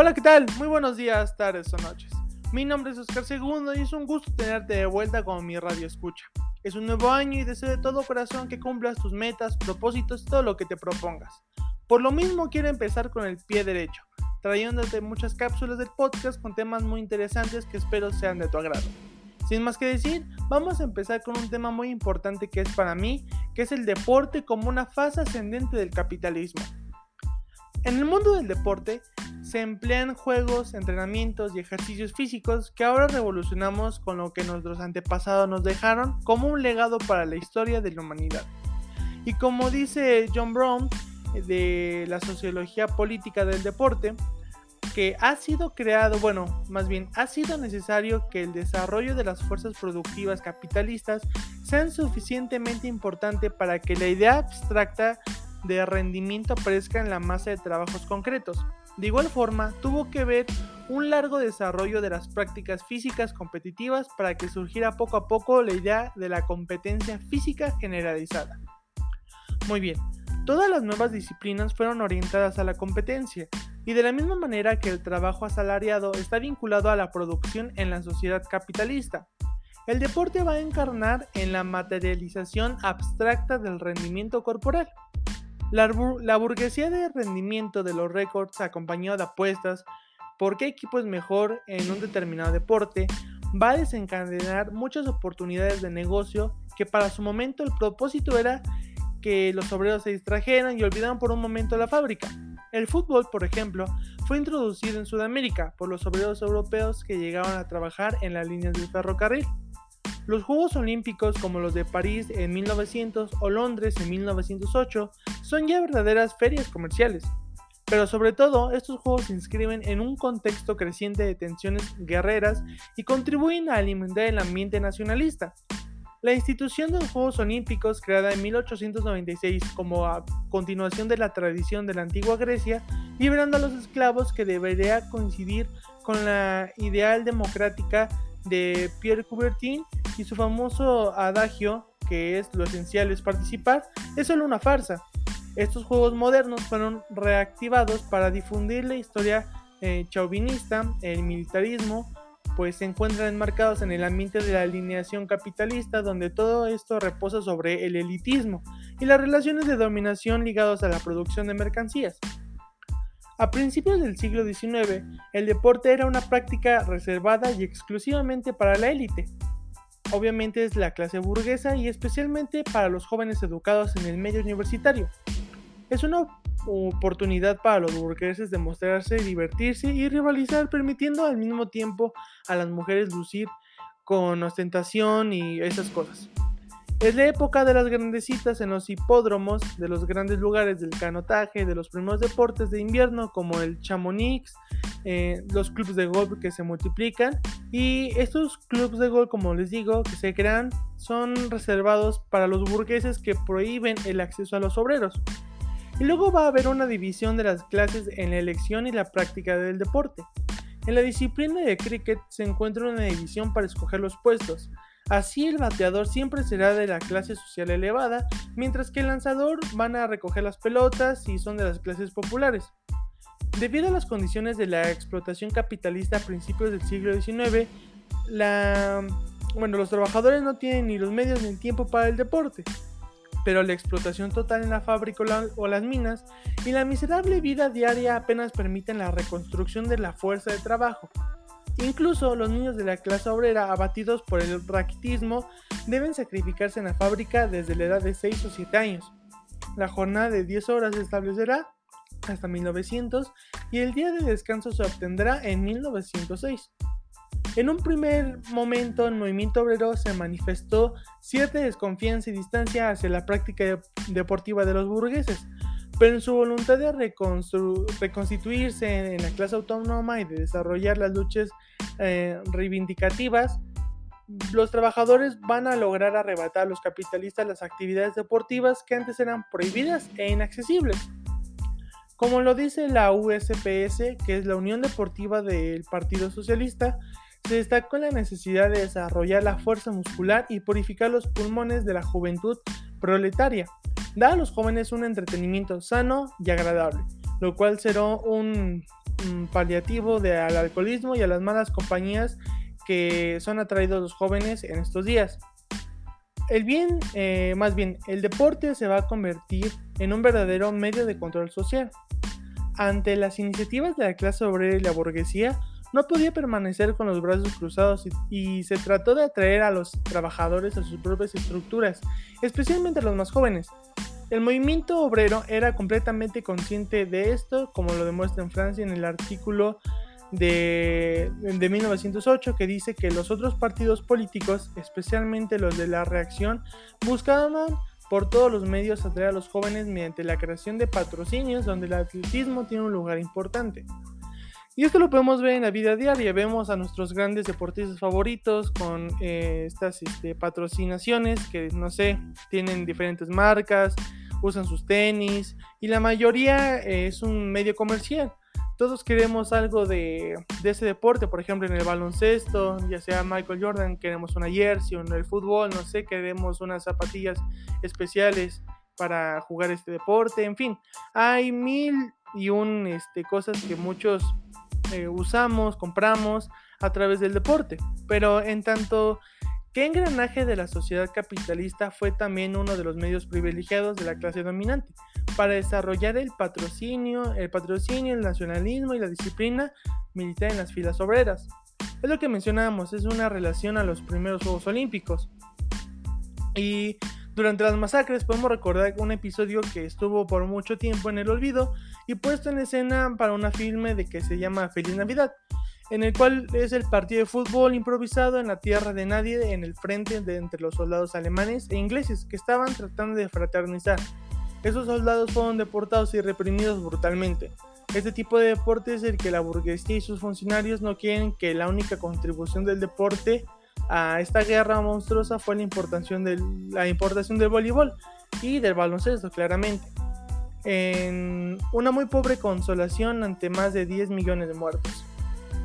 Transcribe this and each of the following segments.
Hola, ¿qué tal? Muy buenos días, tardes o noches. Mi nombre es Oscar Segundo y es un gusto tenerte de vuelta con mi radio escucha. Es un nuevo año y deseo de todo corazón que cumplas tus metas, propósitos todo lo que te propongas. Por lo mismo quiero empezar con el pie derecho, trayéndote muchas cápsulas del podcast con temas muy interesantes que espero sean de tu agrado. Sin más que decir, vamos a empezar con un tema muy importante que es para mí, que es el deporte como una fase ascendente del capitalismo. En el mundo del deporte se emplean juegos, entrenamientos y ejercicios físicos que ahora revolucionamos con lo que nuestros antepasados nos dejaron como un legado para la historia de la humanidad. Y como dice John Brown de la sociología política del deporte, que ha sido creado, bueno, más bien ha sido necesario que el desarrollo de las fuerzas productivas capitalistas sean suficientemente importante para que la idea abstracta de rendimiento aparezca en la masa de trabajos concretos. De igual forma, tuvo que ver un largo desarrollo de las prácticas físicas competitivas para que surgiera poco a poco la idea de la competencia física generalizada. Muy bien, todas las nuevas disciplinas fueron orientadas a la competencia, y de la misma manera que el trabajo asalariado está vinculado a la producción en la sociedad capitalista. El deporte va a encarnar en la materialización abstracta del rendimiento corporal. La, burguesía de rendimiento de los récords acompañado de apuestas por qué equipo es mejor en un determinado deporte va a desencadenar muchas oportunidades de negocio que para su momento el propósito era que los obreros se distrajeran y olvidaran por un momento la fábrica. El fútbol, por ejemplo, fue introducido en Sudamérica por los obreros europeos que llegaban a trabajar en las líneas del ferrocarril. Los Juegos Olímpicos como los de París en 1900 o Londres en 1908 son ya verdaderas ferias comerciales, pero sobre todo estos juegos se inscriben en un contexto creciente de tensiones guerreras y contribuyen a alimentar el ambiente nacionalista, la institución de los Juegos Olímpicos, creada en 1896 como continuación de la tradición de la antigua Grecia, liberando a los esclavos que debería coincidir con la ideal democrática de Pierre Coubertin y su famoso adagio, que es lo esencial es participar, es solo una farsa. Estos juegos modernos fueron reactivados para difundir la historia eh, chauvinista, el militarismo, pues se encuentran enmarcados en el ambiente de la alineación capitalista donde todo esto reposa sobre el elitismo y las relaciones de dominación ligados a la producción de mercancías. A principios del siglo XIX, el deporte era una práctica reservada y exclusivamente para la élite. Obviamente es la clase burguesa y especialmente para los jóvenes educados en el medio universitario. Es una oportunidad para los burgueses de mostrarse, divertirse y rivalizar, permitiendo al mismo tiempo a las mujeres lucir con ostentación y esas cosas. Es la época de las grandecitas en los hipódromos, de los grandes lugares del canotaje, de los primeros deportes de invierno como el chamonix, eh, los clubes de golf que se multiplican y estos clubes de golf, como les digo, que se crean, son reservados para los burgueses que prohíben el acceso a los obreros. Y luego va a haber una división de las clases en la elección y la práctica del deporte. En la disciplina de cricket se encuentra una división para escoger los puestos. Así el bateador siempre será de la clase social elevada, mientras que el lanzador van a recoger las pelotas y son de las clases populares. Debido a las condiciones de la explotación capitalista a principios del siglo XIX, bueno, los trabajadores no tienen ni los medios ni el tiempo para el deporte pero la explotación total en la fábrica o, las minas y la miserable vida diaria apenas permiten la reconstrucción de la fuerza de trabajo. Incluso los niños de la clase obrera abatidos por el raquitismo deben sacrificarse en la fábrica desde la edad de 6 o 7 años. La jornada de 10 horas se establecerá hasta 1900 y el día de descanso se obtendrá en 1906. En un primer momento, el movimiento obrero se manifestó cierta desconfianza y distancia hacia la práctica deportiva de los burgueses, pero en su voluntad de reconstituirse en la clase autónoma y de desarrollar las luchas eh, reivindicativas, los trabajadores van a lograr arrebatar a los capitalistas las actividades deportivas que antes eran prohibidas e inaccesibles. Como lo dice la USPS, que es la Unión Deportiva del Partido Socialista, destacó la necesidad de desarrollar la fuerza muscular y purificar los pulmones de la juventud proletaria, da a los jóvenes un entretenimiento sano y agradable, lo cual será un paliativo de, al alcoholismo y a las malas compañías que son atraídos los jóvenes en estos días. El bien, eh, más bien, el deporte se va a convertir en un verdadero medio de control social. Ante las iniciativas de la clase obrera y la burguesía, no podía permanecer con los brazos cruzados y, se trató de atraer a los trabajadores a sus propias estructuras, especialmente a los más jóvenes. El movimiento obrero era completamente consciente de esto, como lo demuestra en Francia en el artículo de, de 1908 que dice que los otros partidos políticos, especialmente los de la reacción, buscaban por todos los medios atraer a los jóvenes mediante la creación de patrocinios donde el atletismo tiene un lugar importante. Y esto lo podemos ver en la vida diaria. Vemos a nuestros grandes deportistas favoritos con eh, estas este, patrocinaciones que, no sé, tienen diferentes marcas, usan sus tenis y la mayoría eh, es un medio comercial. Todos queremos algo de, ese deporte, por ejemplo en el baloncesto, ya sea Michael Jordan, queremos una jersey, o en el fútbol, no sé, queremos unas zapatillas especiales para jugar este deporte, en fin, hay mil y un este, cosas que muchos eh, usamos, compramos a través del deporte. Pero en tanto que engranaje de la sociedad capitalista fue también uno de los medios privilegiados de la clase dominante para desarrollar el patrocinio, el patrocinio, el nacionalismo y la disciplina militar en las filas obreras. Es lo que mencionábamos, es una relación a los primeros Juegos Olímpicos. Y durante las masacres podemos recordar un episodio que estuvo por mucho tiempo en el olvido y puesto en escena para una filme de que se llama Feliz Navidad, en el cual es el partido de fútbol improvisado en la tierra de nadie en el frente de entre los soldados alemanes e ingleses que estaban tratando de fraternizar. Esos soldados fueron deportados y reprimidos brutalmente. Este tipo de deporte es el que la burguesía y sus funcionarios no quieren que la única contribución del deporte a esta guerra monstruosa fue la importación del, la importación del voleibol y del baloncesto, claramente. En una muy pobre consolación ante más de 10 millones de muertos.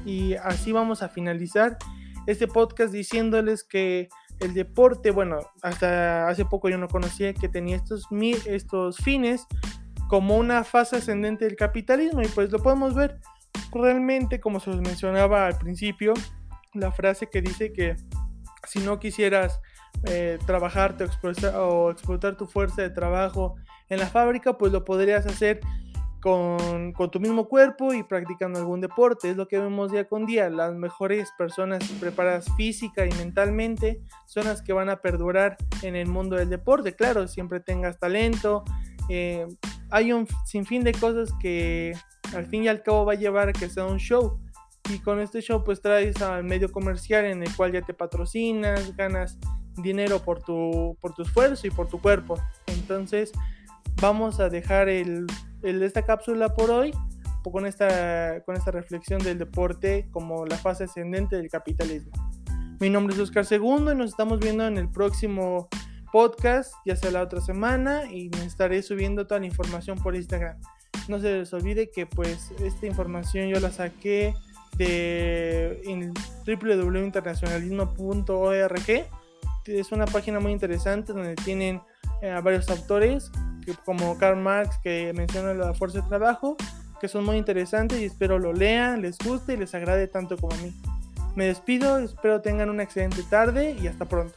Y así vamos a finalizar este podcast diciéndoles que el deporte, bueno, hasta hace poco yo no conocía que tenía estos, estos fines como una fase ascendente del capitalismo y pues lo podemos ver realmente como se los mencionaba al principio la frase que dice que si no quisieras eh, trabajarte o explotar, tu fuerza de trabajo en la fábrica, pues lo podrías hacer con, tu mismo cuerpo y practicando algún deporte. Es lo que vemos día con día. Las mejores personas preparadas física y mentalmente son las que van a perdurar en el mundo del deporte. Claro, siempre tengas talento. Eh, hay un sinfín de cosas que al fin y al cabo va a llevar a que sea un show. Y con este show pues traes al medio comercial en el cual ya te patrocinas, ganas dinero por tu, por tu esfuerzo y por tu cuerpo. Entonces vamos a dejar el, esta cápsula por hoy con esta, con esta reflexión del deporte como la fase ascendente del capitalismo. Mi nombre es Oscar Segundo y nos estamos viendo en el próximo podcast, ya sea la otra semana, y me estaré subiendo toda la información por Instagram. No se les olvide que pues esta información yo la saqué de www.internacionalismo.org. Es una página muy interesante donde tienen eh, a varios autores como Karl Marx que menciona la fuerza de trabajo, que son muy interesantes y espero lo lean, les guste y les agrade tanto como a mí. Me despido, espero tengan una excelente tarde y hasta pronto.